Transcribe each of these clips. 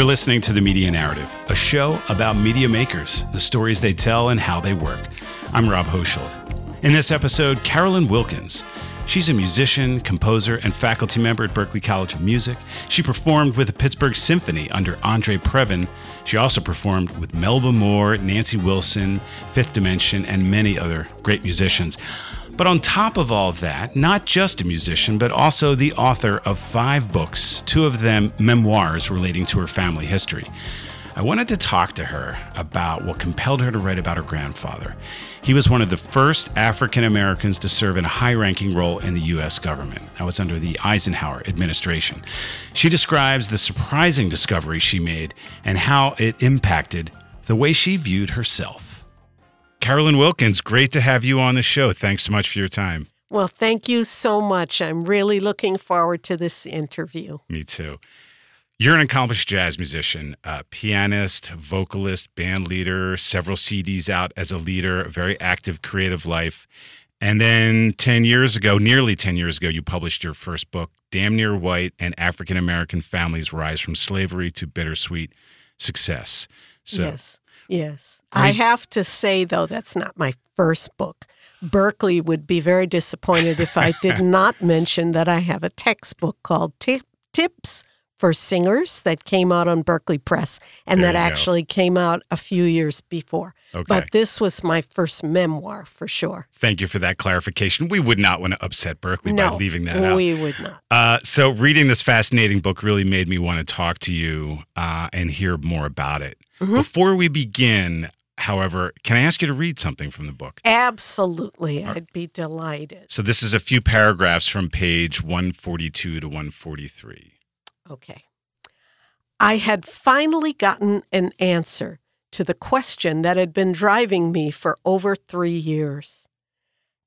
You're listening to The Media Narrative, a show about media makers, the stories they tell, and how they work. I'm Rob Hochschild. In this episode, Carolyn Wilkins. She's a musician, composer, and faculty member at Berklee College of Music. She performed with the Pittsburgh Symphony under Andre Previn. She also performed with Melba Moore, Nancy Wilson, Fifth Dimension, and many other great musicians. But on top of all that, not just a musician, but also the author of five books, two of them memoirs relating to her family history. I wanted to talk to her about what compelled her to write about her grandfather. He was one of the first African Americans to serve in a high ranking role in the U.S. government. That was under the Eisenhower administration. She describes the surprising discovery she made and how it impacted the way she viewed herself. Carolyn Wilkins, great to have you on the show. Thanks so much for your time. Well, thank you so much. I'm really looking forward to this interview. Me too. You're an accomplished jazz musician, a pianist, vocalist, band leader, several CDs out as a leader, a very active creative life. And then 10 years ago, nearly 10 years ago, you published your first book, Damn Near White and African American Families Rise from Slavery to Bittersweet Success. So, yes, yes. I, I have to say, though, that's not my first book. Berklee would be very disappointed if I did not mention that I have a textbook called Tips for Singers that came out on Berklee Press and there that actually came out a few years before. Okay. But this was my first memoir for sure. Thank you for that clarification. We would not want to upset Berklee no, by leaving that out. We would not. Uh, so, reading this fascinating book really made me want to talk to you uh, and hear more about it. Mm-hmm. Before we begin, however, can I ask you to read something from the book? Absolutely. I'd be delighted. So, this is a few paragraphs from page 142 to 143. Okay. I had finally gotten an answer to the question that had been driving me for over three years.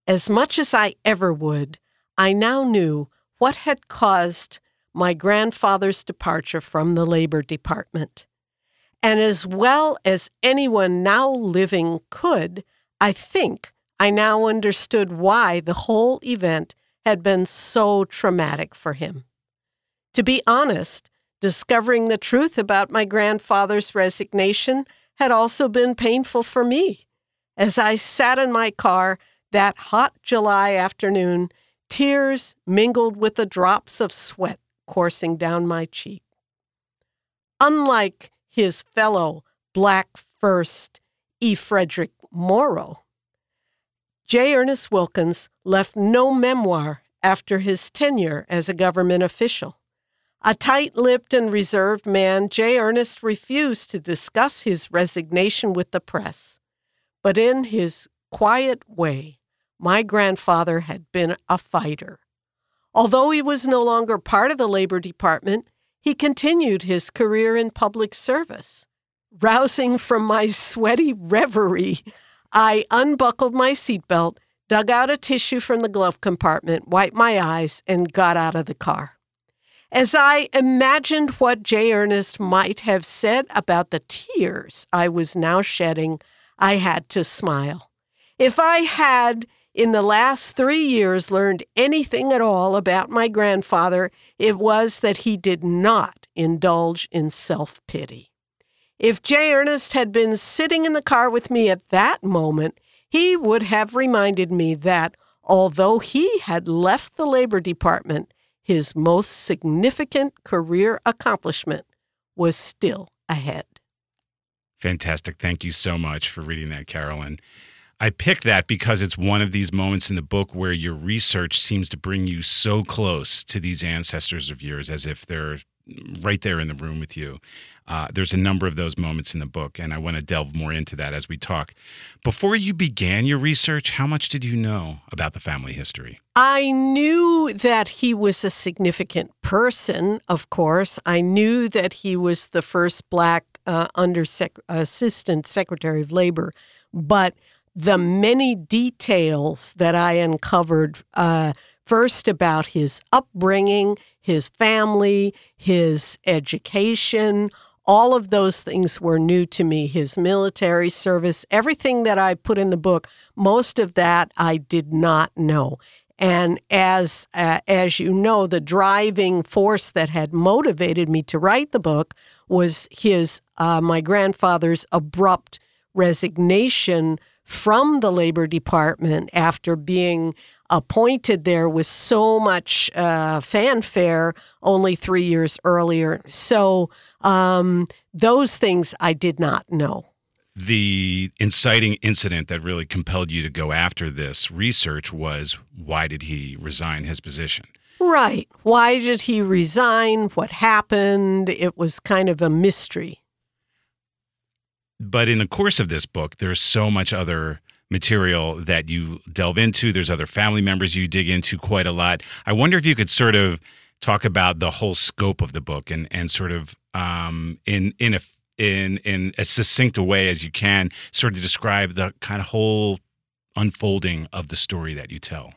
As much as I ever would, I now knew what had caused my grandfather's departure from the Labor Department. And as well as anyone now living could, I think I now understood why the whole event had been so traumatic for him. To be honest, discovering the truth about my grandfather's resignation had also been painful for me. As I sat in my car that hot July afternoon, tears mingled with the drops of sweat coursing down my cheek. Unlike his fellow Black First E. Frederick Morrow, J. Ernest Wilkins left no memoir after his tenure as a government official. A tight lipped and reserved man, J. Ernest refused to discuss his resignation with the press. But in his quiet way, my grandfather had been a fighter. Although he was no longer part of the Labor Department, he continued his career in public service. Rousing from my sweaty reverie, I unbuckled my seatbelt, dug out a tissue from the glove compartment, wiped my eyes, and got out of the car. As I imagined what J. Ernest might have said about the tears I was now shedding, I had to smile. If I had, in the last three years, learned anything at all about my grandfather, it was that he did not indulge in self pity. If J. Ernest had been sitting in the car with me at that moment, he would have reminded me that, although he had left the Labor Department, his most significant career accomplishment was still ahead. Fantastic. Thank you so much for reading that, Carolyn. I picked that because it's one of these moments in the book where your research seems to bring you so close to these ancestors of yours as if they're right there in the room with you. Uh, there's a number of those moments in the book, and I want to delve more into that as we talk. Before you began your research, how much did you know about the family history? I knew that he was a significant person, of course. I knew that he was the first black uh, under assistant secretary of labor, but the many details that I uncovered uh, first about his upbringing, his family, his education, all of those things were new to me. His military service, everything that I put in the book, most of that I did not know. And as uh, as you know, the driving force that had motivated me to write the book was his uh, my grandfather's abrupt resignation from the Labor Department after being appointed there with so much uh, fanfare only three years earlier. So um, those things I did not know. The inciting incident that really compelled you to go after this research was why did he resign his position? Right. Why did he resign? What happened? It was kind of a mystery. But in the course of this book, there's so much other material that you delve into. There's other family members you dig into quite a lot. I wonder if you could sort of talk about the whole scope of the book and and sort of um, in in a in in as succinct a way as you can, sort of describe the kind of whole unfolding of the story that you tell.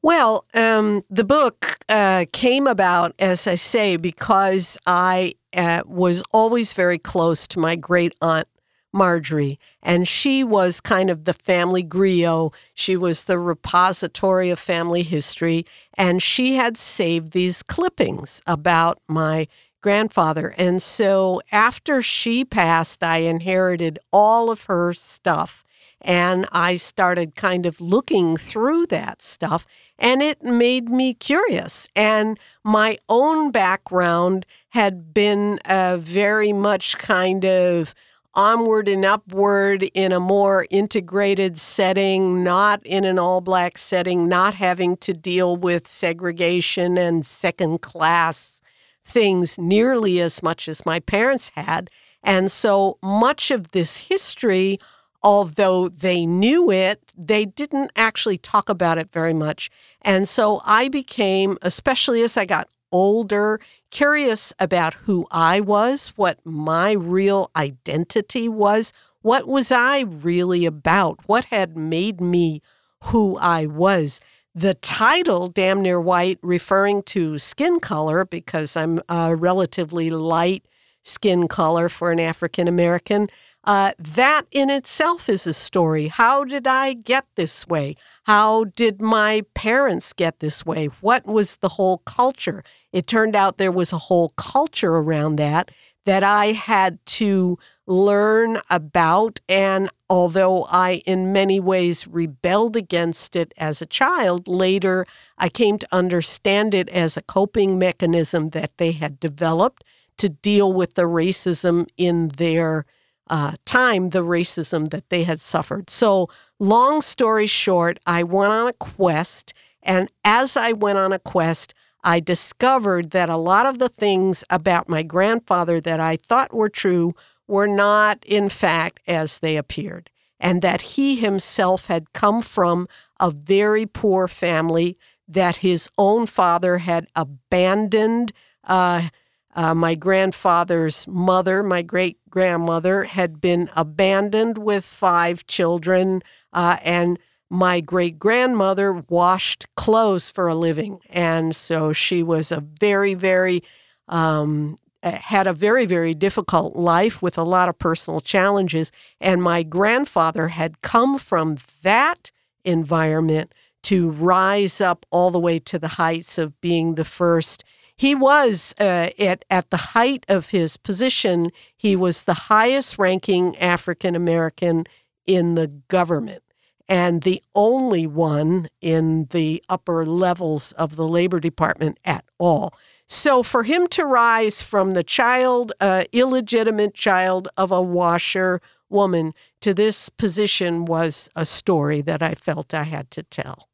Well, um, the book uh, came about, as I say, because I uh, was always very close to my great aunt Marjorie, and she was kind of the family griot. She was the repository of family history, and she had saved these clippings about my grandfather. And so after she passed, I inherited all of her stuff. And I started kind of looking through that stuff, and it made me curious. And my own background had been a very much kind of onward and upward in a more integrated setting, not in an all black setting, not having to deal with segregation and second class things nearly as much as my parents had. And so much of this history, although they knew it, they didn't actually talk about it very much. And so I became, especially as I got older, curious about who I was, what my real identity was. What was I really about? What had made me who I was? The title, Damn Near White, referring to skin color, because I'm a relatively light skin color for an African American, uh, that in itself is a story. How did I get this way? How did my parents get this way? What was the whole culture? It turned out there was a whole culture around that that I had to learn about. And although I, in many ways, rebelled against it as a child, later I came to understand it as a coping mechanism that they had developed to deal with the racism in their uh, time the racism that they had suffered. So, long story short, I went on a quest. And as I went on a quest, I discovered that a lot of the things about my grandfather that I thought were true were not, in fact, as they appeared, and that he himself had come from a very poor family, that his own father had abandoned. Uh, uh, my grandfather's mother, my great grandmother, had been abandoned with five children, uh, and my great grandmother washed clothes for a living. And so she was a very, very, um, had a very, very difficult life with a lot of personal challenges. And my grandfather had come from that environment to rise up all the way to the heights of being the first he was uh, at at the height of his position. He was the highest ranking African American in the government and the only one in the upper levels of the Labor Department at all. So for him to rise from the child, uh, illegitimate child of a washer woman to this position was a story that I felt I had to tell.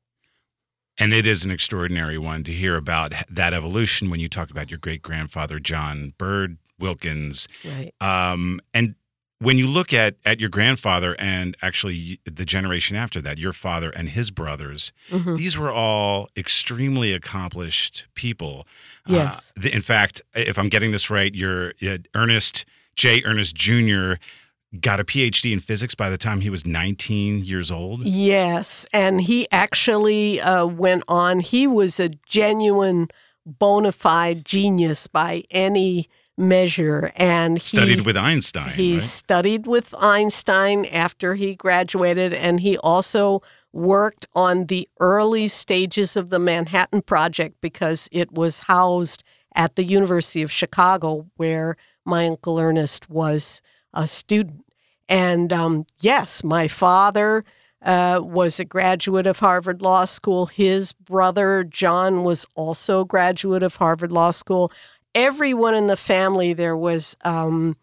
And it is an extraordinary one to hear about that evolution when you talk about your great grandfather, John Bird Wilkins. Right. Um, and when you look at, at your grandfather and actually the generation after that, your father and his brothers, mm-hmm. these were all extremely accomplished people. Uh, yes. Uh, in fact, if I'm getting this right, you're uh, Ernest J. Ernest Jr got a PhD in physics by the time he was 19 years old. Yes, and he actually uh, went on. He was a genuine, bona fide genius by any measure, and he studied with Einstein. He right? studied with Einstein after he graduated, and he also worked on the early stages of the Manhattan Project because it was housed at the University of Chicago, where my Uncle Ernest was a student. And um, yes, my father uh, was a graduate of Harvard Law School. His brother, John, was also a graduate of Harvard Law School. Everyone in the family, there was um,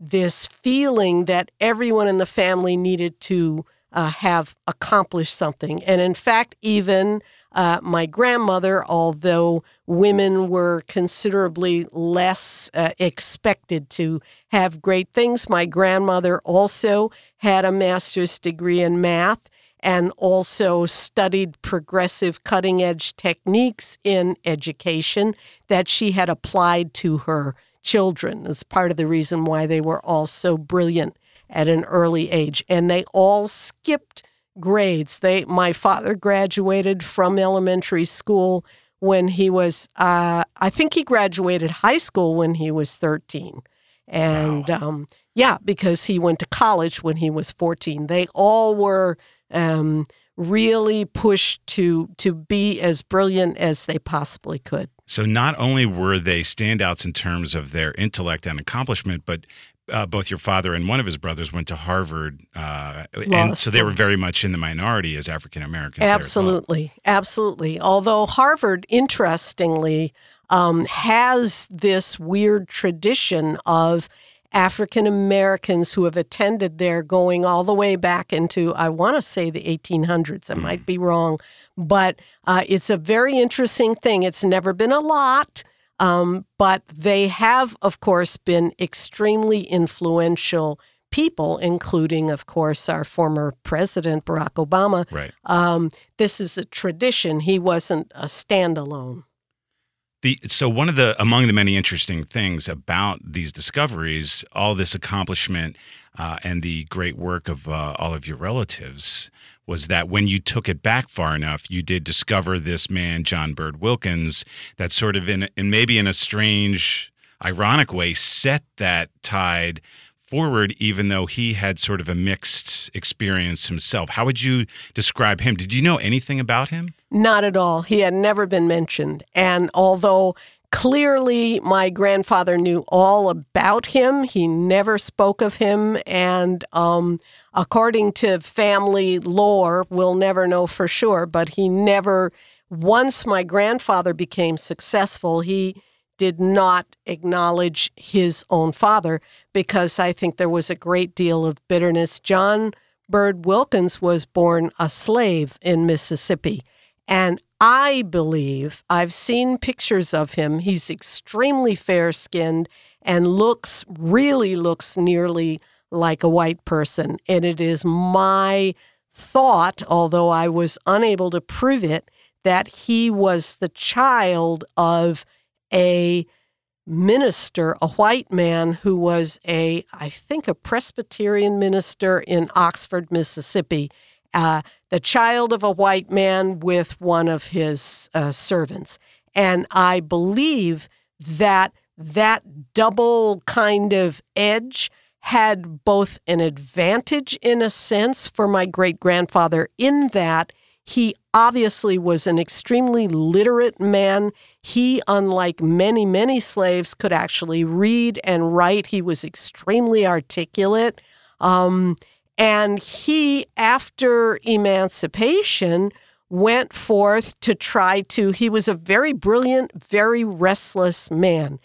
this feeling that everyone in the family needed to uh, have accomplished something. And in fact, even uh, my grandmother, although women were considerably less uh, expected to have great things, my grandmother also had a master's degree in math and also studied progressive cutting edge techniques in education that she had applied to her children as part of the reason why they were all so brilliant at an early age. And they all skipped grades. They, my father graduated from elementary school when he was, uh, I think he graduated high school when he was 13. And wow. um, yeah, because he went to college when he was 14. They all were um, really pushed to to be as brilliant as they possibly could. So not only were they standouts in terms of their intellect and accomplishment, but uh, both your father and one of his brothers went to Harvard, uh, and so they were very much in the minority as African Americans. Absolutely, well. absolutely. Although Harvard, interestingly, um, has this weird tradition of African Americans who have attended there going all the way back into, I want to say the 1800s. I mm. might be wrong, but uh, it's a very interesting thing. It's never been a lot, um, but they have, of course, been extremely influential people, including, of course, our former president, Barack Obama. Right. Um, this is a tradition. He wasn't a standalone. The, so one of the among the many interesting things about these discoveries, all this accomplishment, uh, and the great work of uh, all of your relatives, was that when you took it back far enough, you did discover this man, John Bird Wilkins, that sort of in, in maybe in a strange, ironic way, set that tide forward, even though he had sort of a mixed experience himself. How would you describe him? Did you know anything about him? Not at all. He had never been mentioned. And although clearly my grandfather knew all about him, he never spoke of him. And um, according to family lore, we'll never know for sure, but he never, once my grandfather became successful, he did not acknowledge his own father because I think there was a great deal of bitterness. John Bird Wilkins was born a slave in Mississippi. And I believe I've seen pictures of him. He's extremely fair skinned and looks, really looks nearly like a white person. And it is my thought, although I was unable to prove it, that he was the child of a minister, a white man who was a, I think, a Presbyterian minister in Oxford, Mississippi, uh, the child of a white man with one of his uh, servants. And I believe that that double kind of edge had both an advantage in a sense for my great grandfather in that he obviously was an extremely literate man. He, unlike many, many slaves, could actually read and write. He was extremely articulate. Um, and he, after emancipation, went forth to try to, he was a very brilliant, very restless man.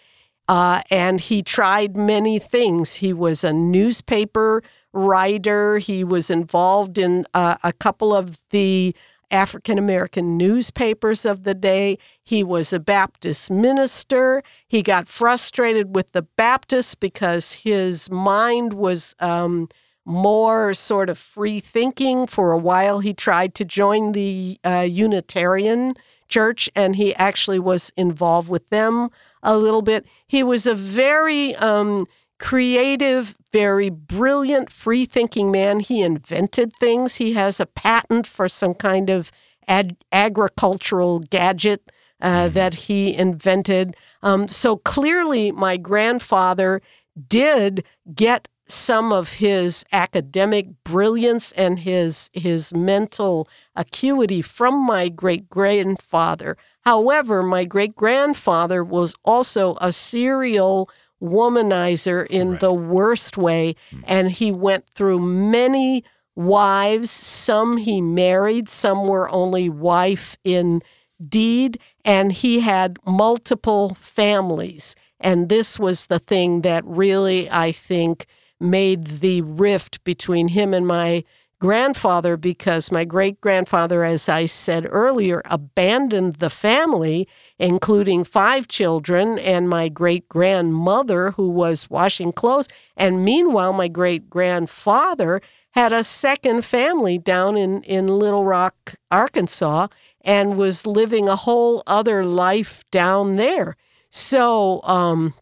Uh, and he tried many things. He was a newspaper writer. He was involved in uh, a couple of the African American newspapers of the day. He was a Baptist minister. He got frustrated with the Baptists because his mind was um, more sort of free thinking. For a while, he tried to join the uh, Unitarian church and he actually was involved with them a little bit. He was a very um, creative, very brilliant, free thinking man. He invented things. He has a patent for some kind of ad- agricultural gadget uh, mm-hmm. that he invented. Um, so clearly, my grandfather did get some of his academic brilliance and his his mental acuity from my great grandfather. However, my great grandfather was also a serial womanizer in Right. the worst way, hmm. and he went through many wives. Some he married, some were only wife in deed, and he had multiple families. And this was the thing that really, I think, made the rift between him and my grandfather because my great grandfather, as I said earlier, abandoned the family, including five children, and my great grandmother, who was washing clothes. And meanwhile, my great grandfather had a second family down in, in Little Rock, Arkansas, and was living a whole other life down there. So, um,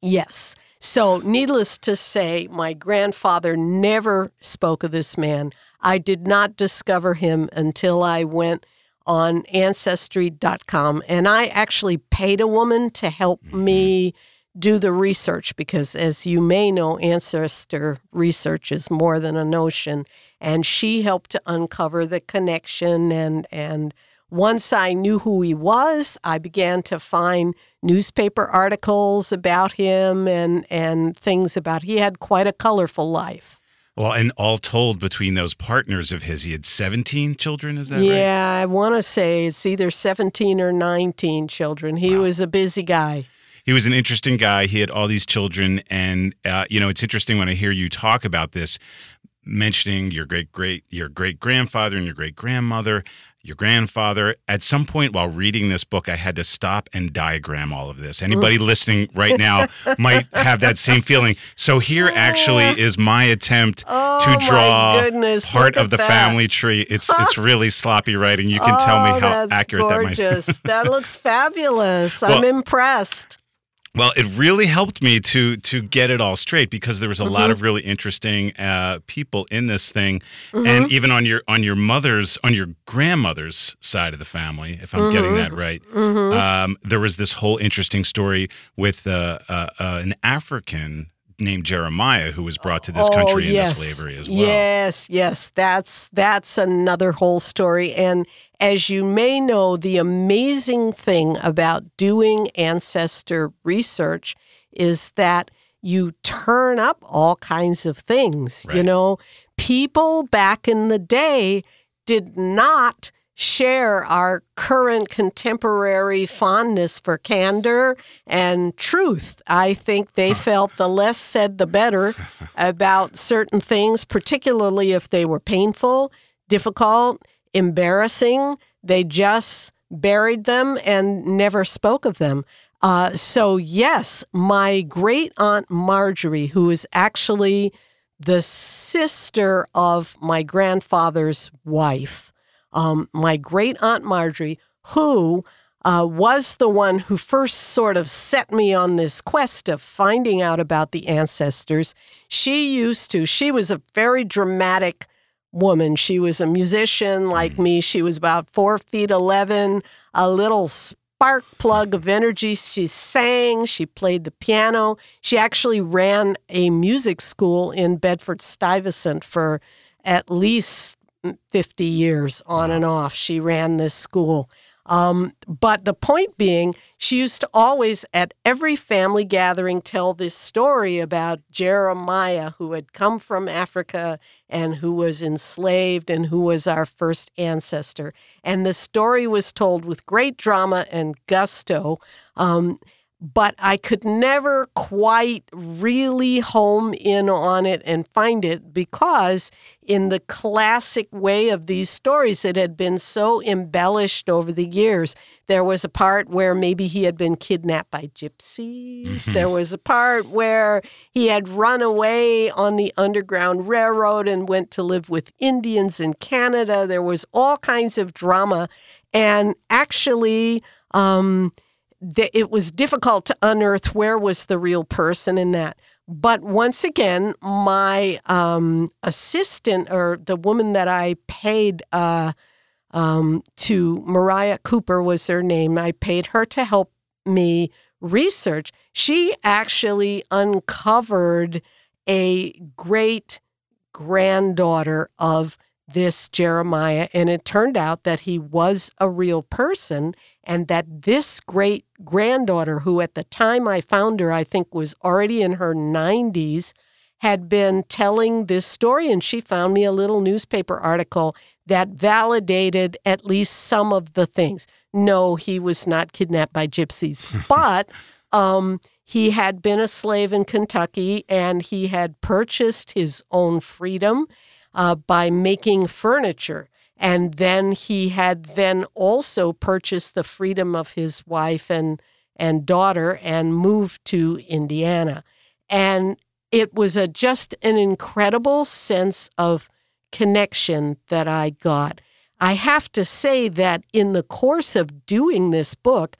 yes. So, needless to say, my grandfather never spoke of this man. I did not discover him until I went on ancestry.com and I actually paid a woman to help mm-hmm. me do the research because as you may know ancestor research is more than a notion and she helped to uncover the connection and and once I knew who he was, I began to find newspaper articles about him and and things about he had quite a colorful life. Well, and all told, between those partners of his, he had 17 children. Is that right? Yeah, I want to say it's either 17 or 19 children. He was a busy guy. He was an interesting guy. He had all these children, and uh, you know, it's interesting when I hear you talk about this, mentioning your great great your great grandfather and your great grandmother, your grandfather. At some point while reading this book, I had to stop and diagram all of this. Anybody listening right now might have that same feeling. So here actually is my attempt Oh, to draw goodness, part of the that. family tree. It's it's really sloppy writing. You can tell oh, me how that's accurate that might. gorgeous. that looks fabulous. I'm impressed. Well, it really helped me to to get it all straight because there was a lot Mm-hmm. of really interesting uh, people in this thing, Mm-hmm. and even on your on your mother's on your grandmother's side of the family, if I'm getting Mm-hmm. that right, um, there was this whole interesting story with uh, uh, uh, an African named Jeremiah who was brought to this oh, country oh, yes. into slavery as well. Yes, yes, that's that's another whole story. And as you may know, the amazing thing about doing ancestor research is that you turn up all kinds of things. You know, people back in the day did not share our current contemporary fondness for candor and truth. I think they felt the less said, the better about certain things, particularly if they were painful, difficult, embarrassing. They just buried them and never spoke of them. Uh, so, yes, my great aunt Marjorie, who is actually the sister of my grandfather's wife, um, my great aunt Marjorie, who uh, was the one who first sort of set me on this quest of finding out about the ancestors. She used to, she was a very dramatic woman. She was a musician like me. She was about four feet 11, a little spark plug of energy. She sang, she played the piano. She actually ran a music school in Bedford Stuyvesant for at least 50 years on and off. She ran this school. Um, but the point being, she used to always, at every family gathering, tell this story about Jeremiah, who had come from Africa and who was enslaved and who was our first ancestor. And the story was told with great drama and gusto. Um, but I could never quite really home in on it and find it because, in the classic way of these stories, it had been so embellished over the years. There was a part where maybe he had been kidnapped by gypsies. There was a part where he had run away on the Underground Railroad and went to live with Indians in Canada. There was all kinds of drama. And actually, um, th- it was difficult to unearth where was the real person in that. But once again, my um, assistant or the woman that I paid uh, um, to, Mariah Cooper was her name, I paid her to help me research. She actually uncovered a great granddaughter of this Jeremiah. And it turned out that he was a real person and that this great granddaughter, who at the time I found her, I think was already in her 90s, had been telling this story. And she found me a little newspaper article that validated at least some of the things. No, he was not kidnapped by gypsies, but um, he had been a slave in Kentucky and he had purchased his own freedom uh, by making furniture. And then he had then also purchased the freedom of his wife and, and daughter and moved to Indiana. And it was a, just an incredible sense of connection that I got. I have to say that in the course of doing this book,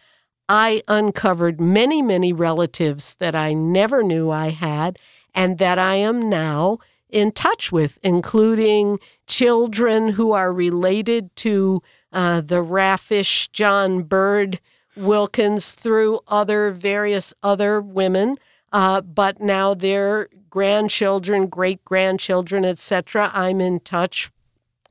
I uncovered many, many relatives that I never knew I had and that I am now in touch with, including children who are related to uh, the raffish John Bird Wilkins through other various other women, uh, but now their grandchildren, great grandchildren, etc. I'm in touch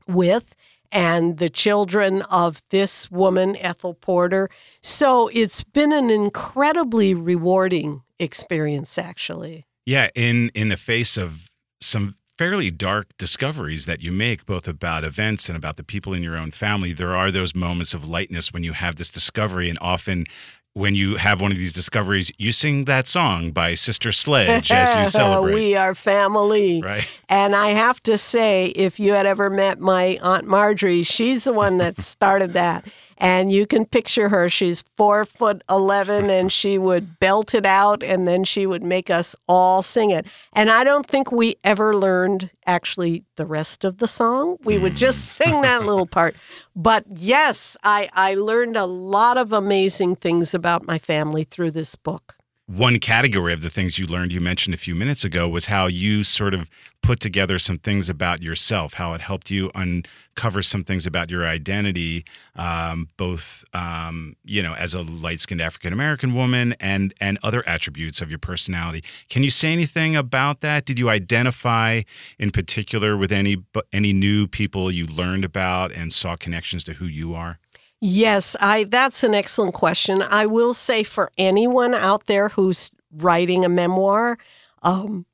with. And the children of this woman, Ethel Porter. So it's been an incredibly rewarding experience, actually. Yeah, in in the face of some fairly dark discoveries that you make, both about events and about the people in your own family. There are those moments of lightness when you have this discovery, and often when you have one of these discoveries, you sing that song by Sister Sledge as you celebrate. we are family. Right. And I have to say, if you had ever met my Aunt Marjorie, she's the one that started that. And you can picture her. She's four foot 11 and she would belt it out and then she would make us all sing it. And I don't think we ever learned actually the rest of the song. We would just Hmm. sing that little part. But yes, I, I learned a lot of amazing things about my family through this book. One category of the things you learned, you mentioned a few minutes ago, was how you sort of put together some things about yourself, how it helped you uncover some things about your identity, um, both um, you know as a light-skinned African American woman and and other attributes of your personality. Can you say anything about that? Did you identify in particular with any any new people you learned about and saw connections to who you are? Yes, I that's an excellent question. I will say for anyone out there who's writing a memoir, um,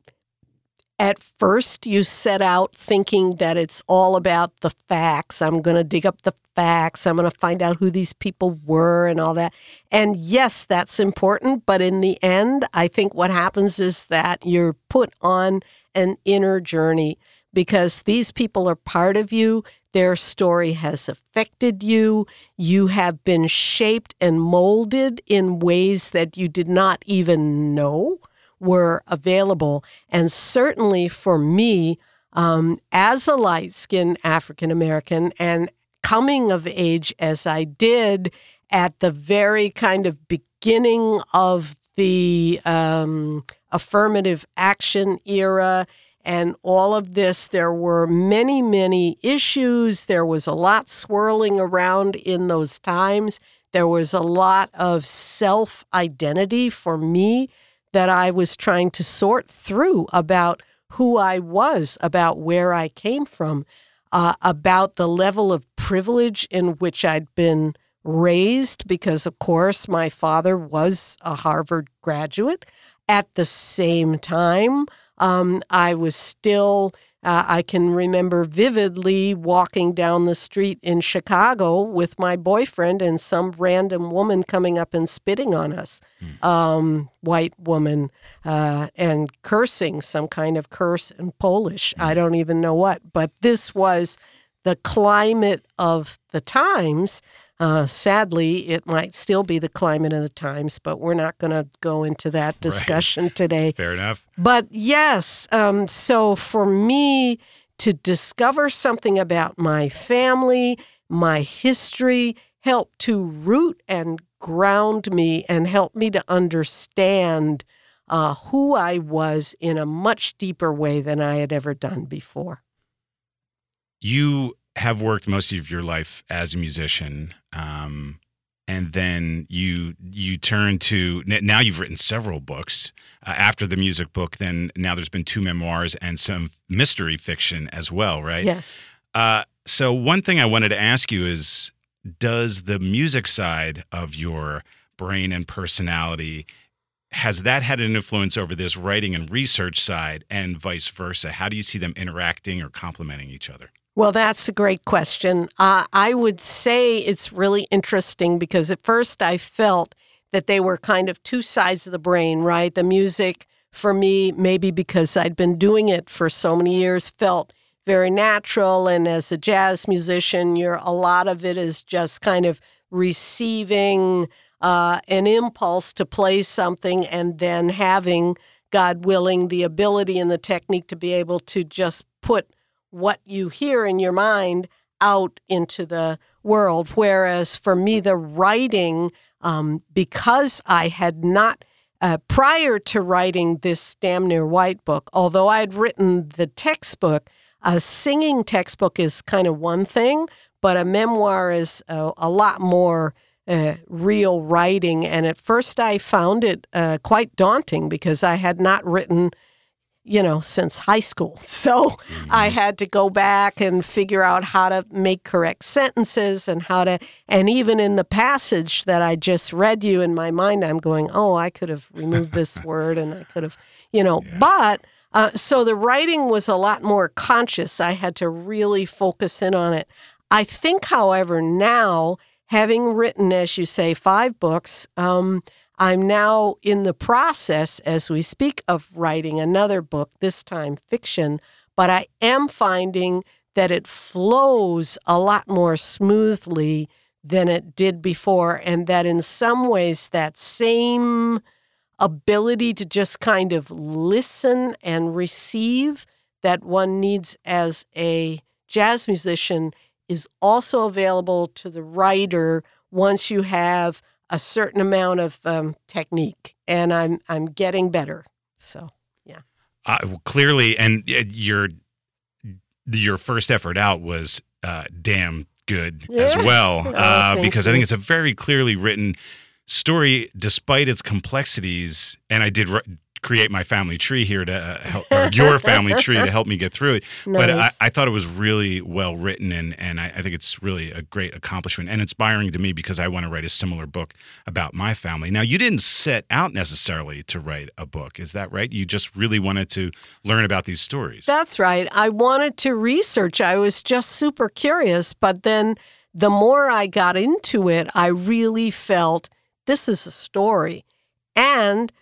at first you set out thinking that it's all about the facts. I'm going to dig up the facts. I'm going to find out who these people were and all that. And yes, that's important. But in the end, I think what happens is that you're put on an inner journey because these people are part of you. Their story has affected you. You have been shaped and molded in ways that you did not even know were available. And certainly for me, um, as a light skinned African American and coming of age as I did at the very kind of beginning of the um, affirmative action era and all of this, there were many, many issues. There was a lot swirling around in those times. There was a lot of self identity for me that I was trying to sort through about who I was, about where I came from, uh, about the level of privilege in which I'd been raised, because of course my father was a Harvard graduate. At the same time, um, I was still, uh, I can remember vividly walking down the street in Chicago with my boyfriend and some random woman coming up and spitting on us, um, white woman, uh, and cursing some kind of curse in Polish. I don't even know what, but this was the climate of the times. Uh, sadly, it might still be the climate of the times, but we're not going to go into that discussion today. Fair enough. But yes, um, so for me to discover something about my family, my history, helped to root and ground me and help me to understand uh, who I was in a much deeper way than I had ever done before. you have worked most of your life as a musician um, and then you you turn to now you've written several books uh, after the music book. Then now there's been two memoirs and some mystery fiction as well, right? Yes. Uh, so one thing I wanted to ask you is, does the music side of your brain and personality has that had an influence over this writing and research side and vice versa? How do you see them interacting or complementing each other? Well, that's a great question. Uh, I would say it's really interesting because at first I felt that they were kind of two sides of the brain, right? The music, for me, maybe because I'd been doing it for so many years, felt very natural. And as a jazz musician, you're a lot of it is just kind of receiving uh, an impulse to play something and then having, God willing, the ability and the technique to be able to just put what you hear in your mind out into the world. Whereas for me, the writing, um, because I had not, uh, prior to writing this damn near white book, although I had written the textbook, a singing textbook is kind of one thing, but a memoir is a, a lot more uh, real writing. And at first, I found it uh, quite daunting because I had not written, you know, since high school. So mm-hmm. I had to go back and figure out how to make correct sentences and how to, and even in the passage that I just read you in my mind, I'm going, oh, I could have removed this word and I could have, you know, yeah. but. Uh, so the writing was a lot more conscious. I had to really focus in on it. I think, however, now having written, as you say, five books, um, I'm now in the process, as we speak, of writing another book, this time fiction, but I am finding that it flows a lot more smoothly than it did before, and that in some ways, that same ability to just kind of listen and receive that one needs as a jazz musician is also available to the writer once you have a certain amount of um, technique, and I'm I'm getting better. So yeah. Uh, well, clearly, and uh, your your first effort out was uh, damn good yeah. as well, oh, uh, because you. I think it's a very clearly written story, despite its complexities. And I did create my family tree here to uh, help, or your family tree to help me get through it. Nice. But I, I, thought it was really well written, and and I, I, think it's really a great accomplishment and inspiring to me because I want to write a similar book about my family. Now, you didn't set out necessarily to write a book, is that right? You just really wanted to learn about these stories. That's right. I wanted to research. I was just super curious, but then the more I got into it, I really felt this is a story, and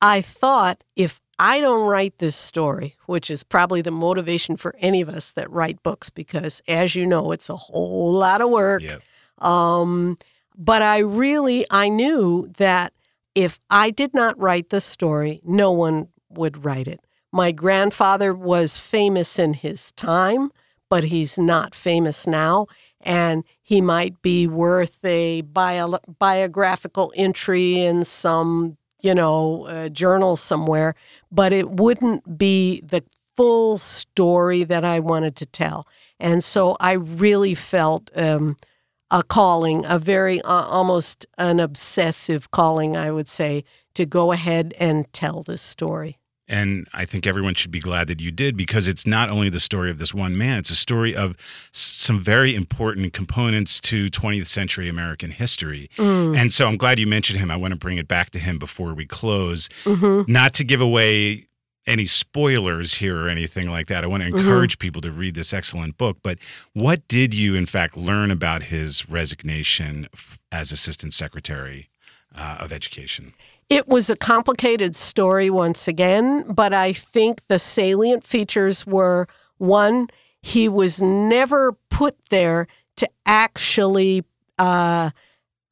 I thought if I don't write this story, which is probably the motivation for any of us that write books, because as you know, it's a whole lot of work. Yep. Um, but I really, I knew that if I did not write the story, no one would write it. My grandfather was famous in his time, but he's not famous now. And he might be worth a bio- biographical entry in some you know, a journal somewhere, but it wouldn't be the full story that I wanted to tell. And so I really felt um, a calling, a very uh, almost an obsessive calling, I would say, to go ahead and tell this story. And I think everyone should be glad that you did because it's not only the story of this one man, it's a story of some very important components to 20th century American history. Mm. And so I'm glad you mentioned him. I want to bring it back to him before we close. Mm-hmm. Not to give away any spoilers here or anything like that. I want to mm-hmm. encourage mm-hmm. people to read this excellent book. But what did you, in fact, learn about his resignation as Assistant Secretary uh, of Education? It was a complicated story once again, but I think the salient features were one, he was never put there to actually uh,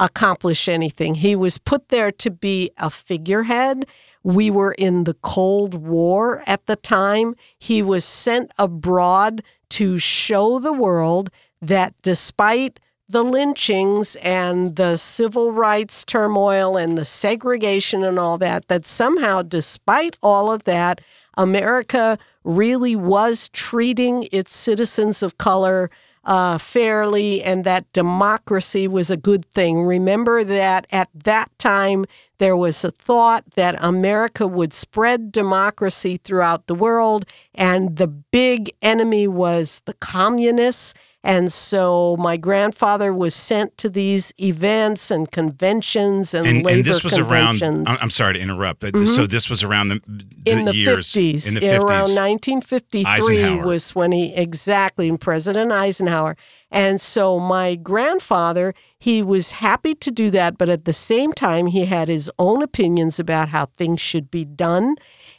accomplish anything. He was put there to be a figurehead. We were in the Cold War at the time. He was sent abroad to show the world that despite the lynchings and the civil rights turmoil and the segregation and all that, that somehow, despite all of that, America really was treating its citizens of color uh, fairly and that democracy was a good thing. Remember that at that time there was a thought that America would spread democracy throughout the world, and the big enemy was the communists. And so my grandfather was sent to these events and conventions and, and, labor and this was around. I'm I'm sorry to interrupt, but mm-hmm. so this was around the, the in the years 50s, in the yeah, 50s. around 1953 Eisenhower. was when he exactly President Eisenhower. And so my grandfather, he was happy to do that, but at the same time, he had his own opinions about how things should be done.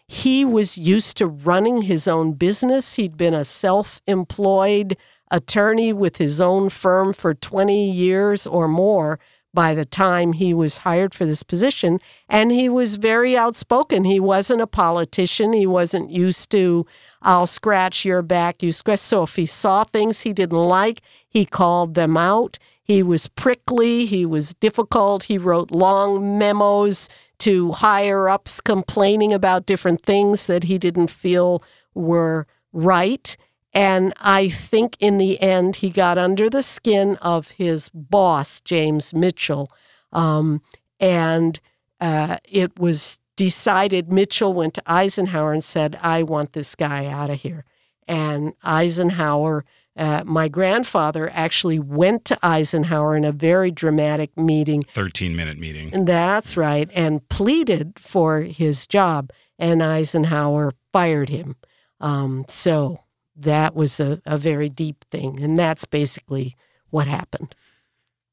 He was used to running his own business. He'd been a self-employed attorney with his own firm for 20 years or more by the time he was hired for this position. And he was very outspoken. He wasn't a politician. He wasn't used to, I'll scratch your back, you scratch. So if he saw things he didn't like, he called them out. He was prickly. He was difficult. He wrote long memos to higher ups complaining about different things that he didn't feel were right. And I think in the end, he got under the skin of his boss, James Mitchell. Um, and uh, it was decided Mitchell went to Eisenhower and said, I want this guy out of here. And Eisenhower, uh, my grandfather actually went to Eisenhower in a very dramatic meeting 13 minute meeting. and that's right, and pleaded for his job, and Eisenhower fired him. Um, so that was a, a very deep thing, and that's basically what happened.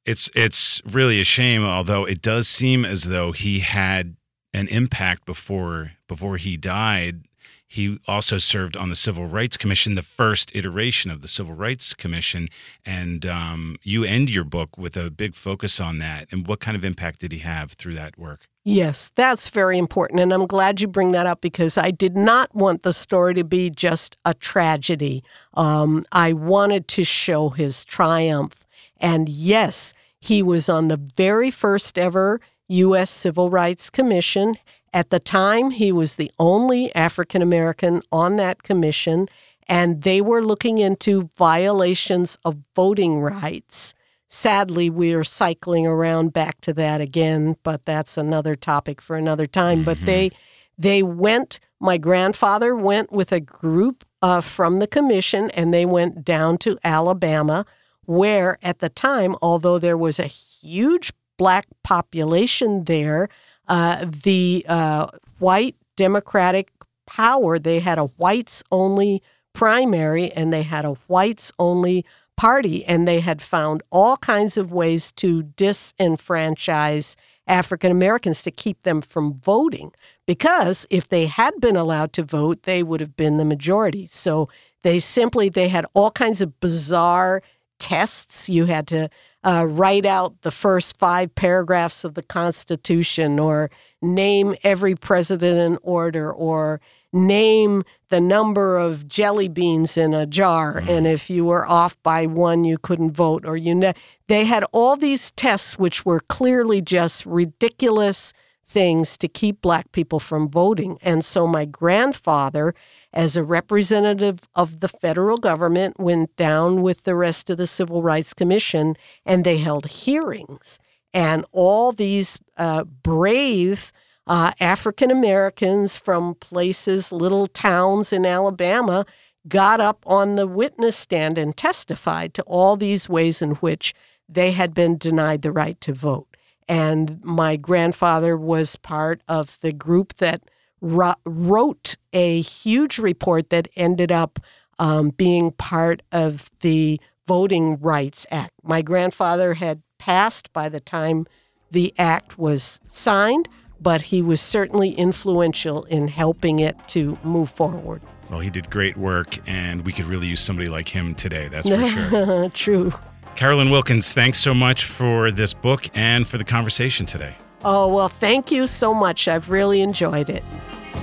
It's it's really a shame, although it does seem as though he had an impact before before he died. He also served on the Civil Rights Commission, the first iteration of the Civil Rights Commission, and um, you end your book with a big focus on that. And what kind of impact did he have through that work? Yes, that's very important. And I'm glad you bring that up because I did not want the story to be just a tragedy. Um, I wanted to show his triumph. And yes, he was on the very first ever U.S. Civil Rights Commission. At the time, he was the only African American on that commission, and they were looking into violations of voting rights. Sadly, we're cycling around back to that again, but that's another topic for another time. But they they went. My grandfather went with a group uh, from the commission, and they went down to Alabama, where at the time, although there was a huge black population there, uh, the uh, white Democratic power they had a whites only primary, and they had a whites only party, and they had found all kinds of ways to disenfranchise African Americans to keep them from voting. Because if they had been allowed to vote, they would have been the majority. So they simply they had all kinds of bizarre tests. You had to uh, write out the first five paragraphs of the Constitution, or name every president in order, or name the number of jelly beans in a jar. And if you were off by one, you couldn't vote, or you. Ne- they had all these tests, which were clearly just ridiculous things to keep black people from voting. And so my grandfather, as a representative of the federal government, went down with the rest of the Civil Rights Commission and they held hearings. And all these uh, brave uh, African Americans from places, little towns in Alabama, got up on the witness stand and testified to all these ways in which they had been denied the right to vote. And my grandfather was part of the group that wrote a huge report that ended up um, being part of the Voting Rights Act. My grandfather had passed by the time the act was signed, but he was certainly influential in helping it to move forward. Well, he did great work, and we could really use somebody like him today. That's for sure. True. Carolyn Wilkins, thanks so much for this book and for the conversation today. Oh, well, thank you so much. I've really enjoyed it.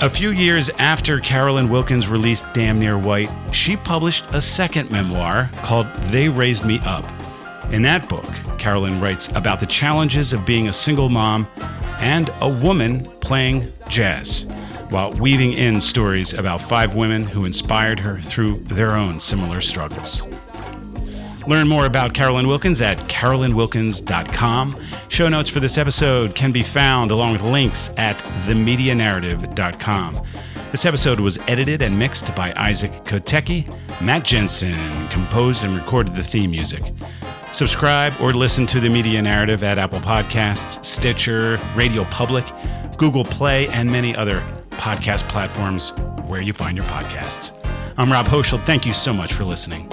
A few years after Carolyn Wilkins released Damn Near White, she published a second memoir called They Raised Me Up. In that book, Carolyn writes about the challenges of being a single mom and a woman playing jazz, while weaving in stories about five women who inspired her through their own similar struggles. Learn more about Carolyn Wilkins at carolynwilkins.com. Show notes for this episode can be found along with links at themedianarrative.com. This episode was edited and mixed by Isaac Kotecki. Matt Jensen composed and recorded the theme music. Subscribe or listen to the Media Narrative at Apple Podcasts, Stitcher, Radio Public, Google Play, and many other podcast platforms where you find your podcasts. I'm Rob Hochschild. Thank you so much for listening.